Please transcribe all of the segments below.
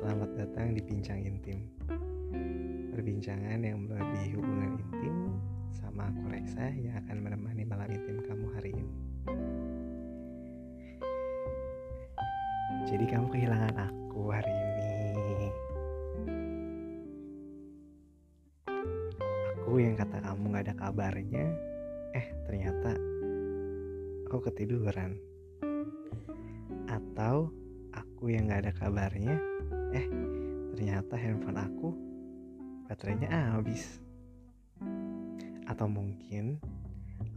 selamat datang di Bincang Intim. Perbincangan yang melebihi hubungan intim sama aku Reksa yang akan menemani malam intim kamu hari ini. Jadi kamu kehilangan aku hari ini. Aku yang kata kamu gak ada kabarnya, eh ternyata aku ketiduran. Atau aku yang gak ada kabarnya, eh ternyata handphone aku baterainya habis. Atau mungkin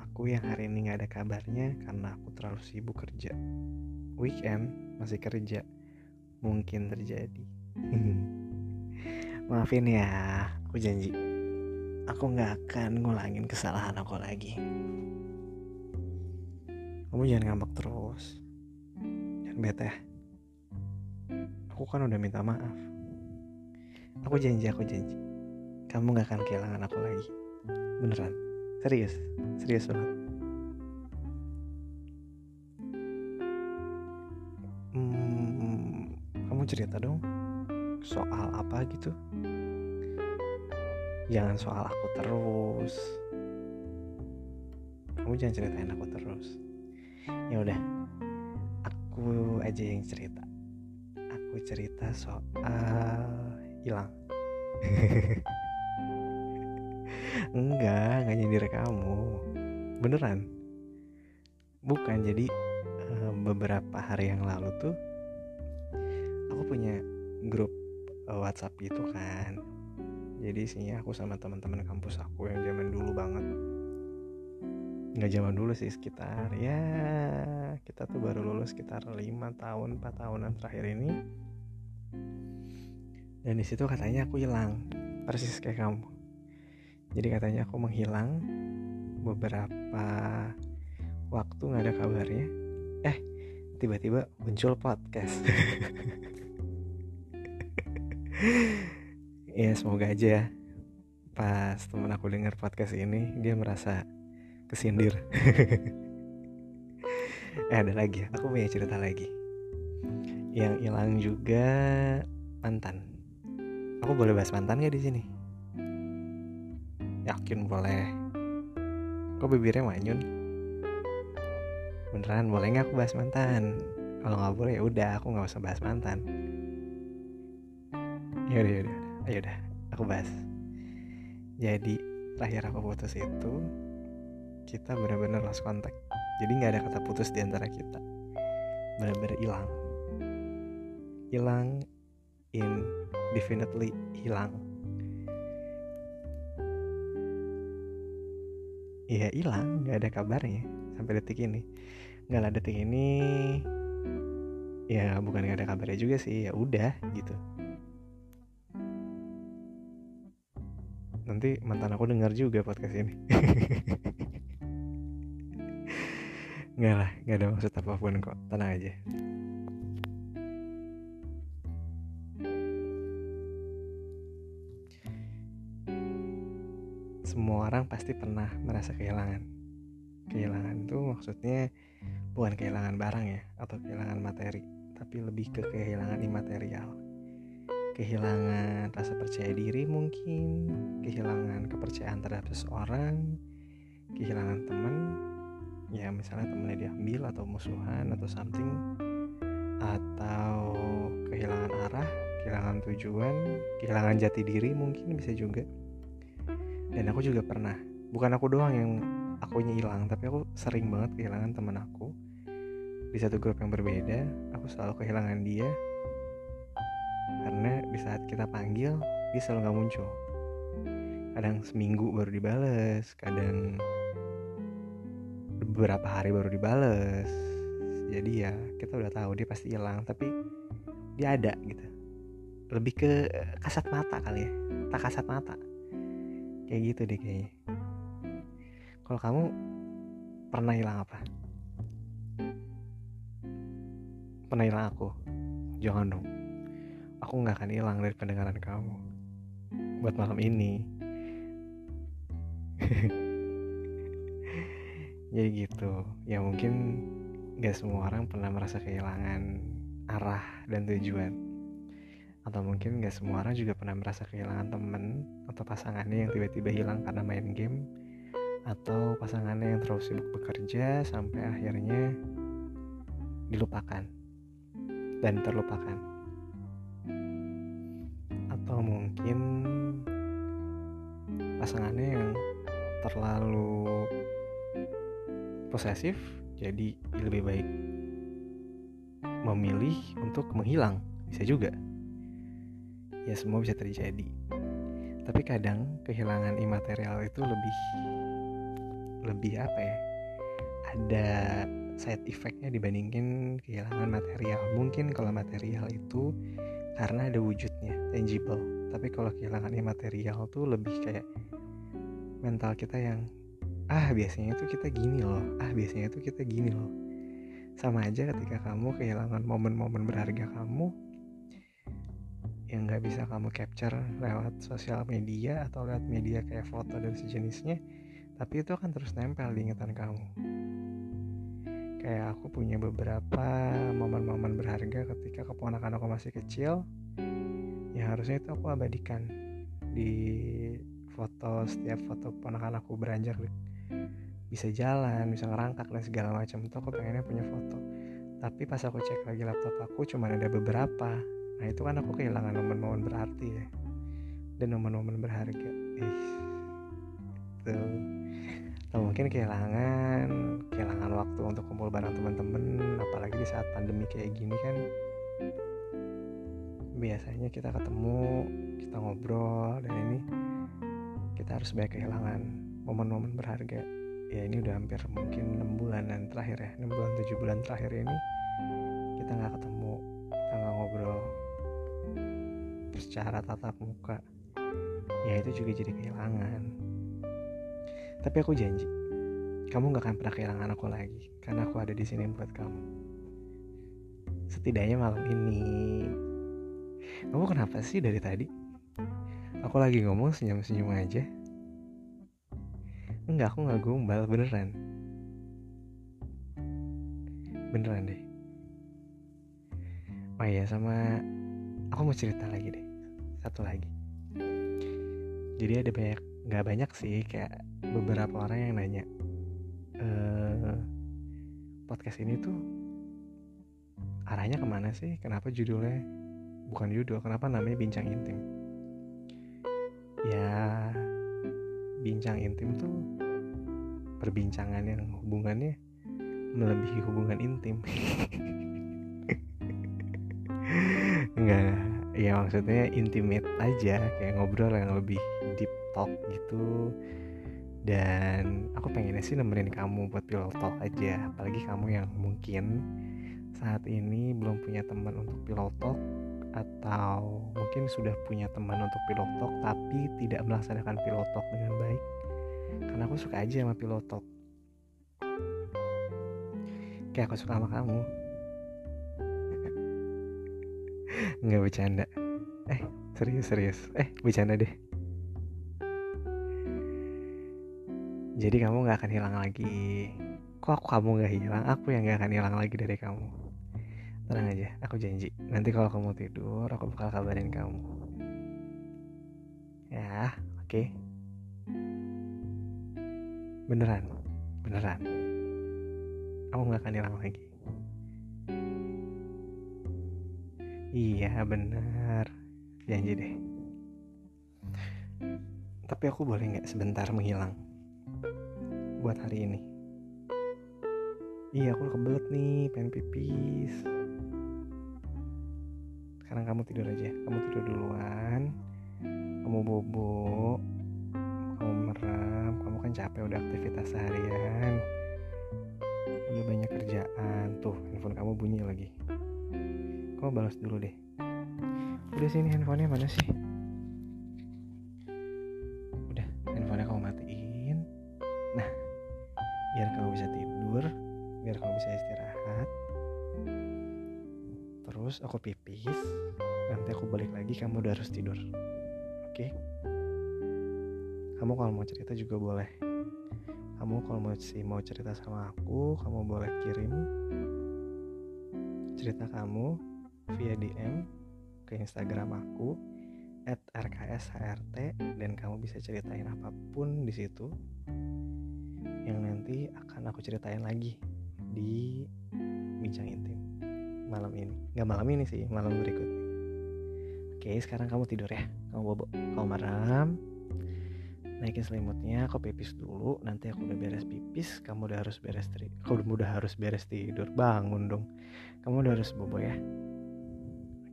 aku yang hari ini gak ada kabarnya karena aku terlalu sibuk kerja. Weekend masih kerja, mungkin terjadi. Maafin ya, aku janji aku gak akan ngulangin kesalahan aku lagi. Kamu jangan ngambek terus. Jangan bete. Aku kan udah minta maaf. Aku janji, aku janji. Kamu gak akan kehilangan aku lagi. Beneran. Serius. Serius banget. Hmm, kamu cerita dong. Soal apa gitu? Jangan soal aku terus. Kamu jangan ceritain aku terus. Ya udah. Aku aja yang cerita. Aku cerita soal hilang. enggak, enggak nyindir kamu. Beneran. Bukan jadi eh, beberapa hari yang lalu tuh aku punya grup eh, WhatsApp gitu kan. Jadi isinya aku sama teman-teman kampus aku yang zaman dulu banget. Nggak zaman dulu sih sekitar ya kita tuh baru lulus sekitar lima tahun 4 tahunan terakhir ini. Dan di situ katanya aku hilang persis kayak kamu. Jadi katanya aku menghilang beberapa waktu nggak ada kabarnya. Eh tiba-tiba muncul podcast. ya semoga aja pas temen aku dengar podcast ini dia merasa kesindir. eh ada lagi ya, aku punya cerita lagi. Yang hilang juga mantan. Aku boleh bahas mantan gak di sini? Yakin boleh. Kok bibirnya manyun? Beneran boleh nggak aku bahas mantan? Kalau nggak boleh ya udah aku nggak usah bahas mantan. Ya udah, ya udah, ayo aku bahas. Jadi terakhir aku putus itu kita benar-benar lost contact. Jadi nggak ada kata putus di antara kita. Benar-benar hilang. Hilang indefinitely hilang. Iya hilang, nggak ada kabarnya sampai detik ini. Nggak lah detik ini, ya bukan nggak ada kabarnya juga sih. Ya udah gitu. Nanti mantan aku dengar juga podcast ini. nggak lah, nggak ada maksud apa pun kok. Tenang aja. Semua orang pasti pernah merasa kehilangan. Kehilangan itu maksudnya bukan kehilangan barang ya atau kehilangan materi, tapi lebih ke kehilangan imaterial. Kehilangan rasa percaya diri mungkin, kehilangan kepercayaan terhadap seseorang, kehilangan teman, ya misalnya temennya diambil atau musuhan atau something, atau kehilangan arah, kehilangan tujuan, kehilangan jati diri mungkin bisa juga dan aku juga pernah bukan aku doang yang akunya hilang tapi aku sering banget kehilangan teman aku. Di satu grup yang berbeda aku selalu kehilangan dia. Karena di saat kita panggil dia selalu nggak muncul. Kadang seminggu baru dibales kadang beberapa hari baru dibales. Jadi ya kita udah tahu dia pasti hilang tapi dia ada gitu. Lebih ke kasat mata kali ya tak kasat mata kayak gitu deh kayaknya. Kalau kamu pernah hilang apa? Pernah hilang aku? Jangan dong. Aku nggak akan hilang dari pendengaran kamu. Buat malam ini. Jadi gitu. Ya mungkin gak semua orang pernah merasa kehilangan arah dan tujuan atau mungkin gak semua orang juga pernah merasa kehilangan temen atau pasangannya yang tiba-tiba hilang karena main game. Atau pasangannya yang terlalu sibuk bekerja sampai akhirnya dilupakan dan terlupakan. Atau mungkin pasangannya yang terlalu posesif jadi lebih baik memilih untuk menghilang bisa juga ya semua bisa terjadi. Tapi kadang kehilangan imaterial itu lebih lebih apa ya ada side effectnya dibandingin kehilangan material. Mungkin kalau material itu karena ada wujudnya tangible. Tapi kalau kehilangan imaterial tuh lebih kayak mental kita yang ah biasanya tuh kita gini loh. Ah biasanya tuh kita gini loh. Sama aja ketika kamu kehilangan momen-momen berharga kamu yang nggak bisa kamu capture lewat sosial media atau lewat media kayak foto dan sejenisnya tapi itu akan terus nempel di ingatan kamu. Kayak aku punya beberapa momen-momen berharga ketika keponakan aku masih kecil yang harusnya itu aku abadikan di foto setiap foto ponakan aku beranjak bisa jalan bisa ngerangkak dan segala macam. Itu aku pengennya punya foto. Tapi pas aku cek lagi laptop aku cuma ada beberapa nah itu kan aku kehilangan momen-momen berarti ya. Dan momen-momen berharga. Ih itu atau mungkin kehilangan kehilangan waktu untuk kumpul bareng teman-teman apalagi di saat pandemi kayak gini kan. Biasanya kita ketemu kita ngobrol dan ini kita harus banyak kehilangan momen-momen berharga. Ya ini udah hampir mungkin 6 bulanan terakhir ya. 6 bulan 7 bulan terakhir ini kita nggak ketemu secara tatap muka ya itu juga jadi kehilangan tapi aku janji kamu nggak akan pernah kehilangan aku lagi karena aku ada di sini buat kamu setidaknya malam ini kamu kenapa sih dari tadi aku lagi ngomong senyum-senyum aja Enggak, aku nggak gombal beneran. Beneran deh. Oh iya sama aku mau cerita lagi deh. Satu lagi. Jadi ada banyak nggak banyak sih kayak beberapa orang yang nanya eh podcast ini tuh arahnya ke mana sih? Kenapa judulnya bukan judul? Kenapa namanya bincang intim? Ya bincang intim tuh perbincangan yang hubungannya melebihi hubungan intim ya maksudnya intimate aja kayak ngobrol yang lebih deep talk gitu. Dan aku pengennya sih nemenin kamu buat pillow talk aja apalagi kamu yang mungkin saat ini belum punya teman untuk pillow talk atau mungkin sudah punya teman untuk pilot talk tapi tidak melaksanakan pilot talk dengan baik. Karena aku suka aja sama pilot talk. Kayak aku suka sama kamu. Nggak bercanda eh serius serius eh bercanda deh jadi kamu nggak akan hilang lagi kok aku kamu nggak hilang aku yang nggak akan hilang lagi dari kamu Tenang aja, aku janji. Nanti kalau kamu tidur, aku bakal kabarin kamu. Ya, oke. Okay. Beneran, beneran. Aku gak akan hilang lagi. Iya, bener. Janji deh. Tapi aku boleh gak sebentar menghilang? Buat hari ini. Iya, aku kebelet nih, pengen pipis sekarang kamu tidur aja kamu tidur duluan kamu bobo kamu merem kamu kan capek udah aktivitas seharian udah banyak kerjaan tuh handphone kamu bunyi lagi kamu balas dulu deh udah sini handphonenya mana sih udah handphonenya kamu matiin nah biar kamu bisa tidur biar kamu bisa istirahat terus aku pipis nanti aku balik Jadi kamu udah harus tidur. Oke? Kamu kalau mau cerita juga boleh. Kamu kalau mau sih mau cerita sama aku, kamu boleh kirim cerita kamu via DM ke Instagram aku at rkshrt dan kamu bisa ceritain apa pun di situ yang nanti akan aku ceritain lagi di bincang intim malam ini. Nggak malam ini sih malam berikutnya. Oke sekarang kamu tidur ya. Kamu bobo kamu malam naikin selimutnya aku pipis dulu. Nanti aku udah beres pipis kamu udah harus beres tidur kamu udah harus beres tidur. Bangun dong. Kamu udah harus bobo ya.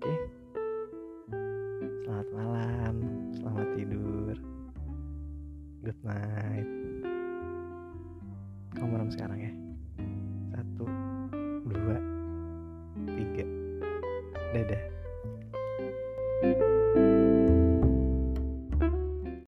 Oke selamat malam selamat tidur. Good night. Kamu merem sekarang ya? Satu dua tiga. Dadah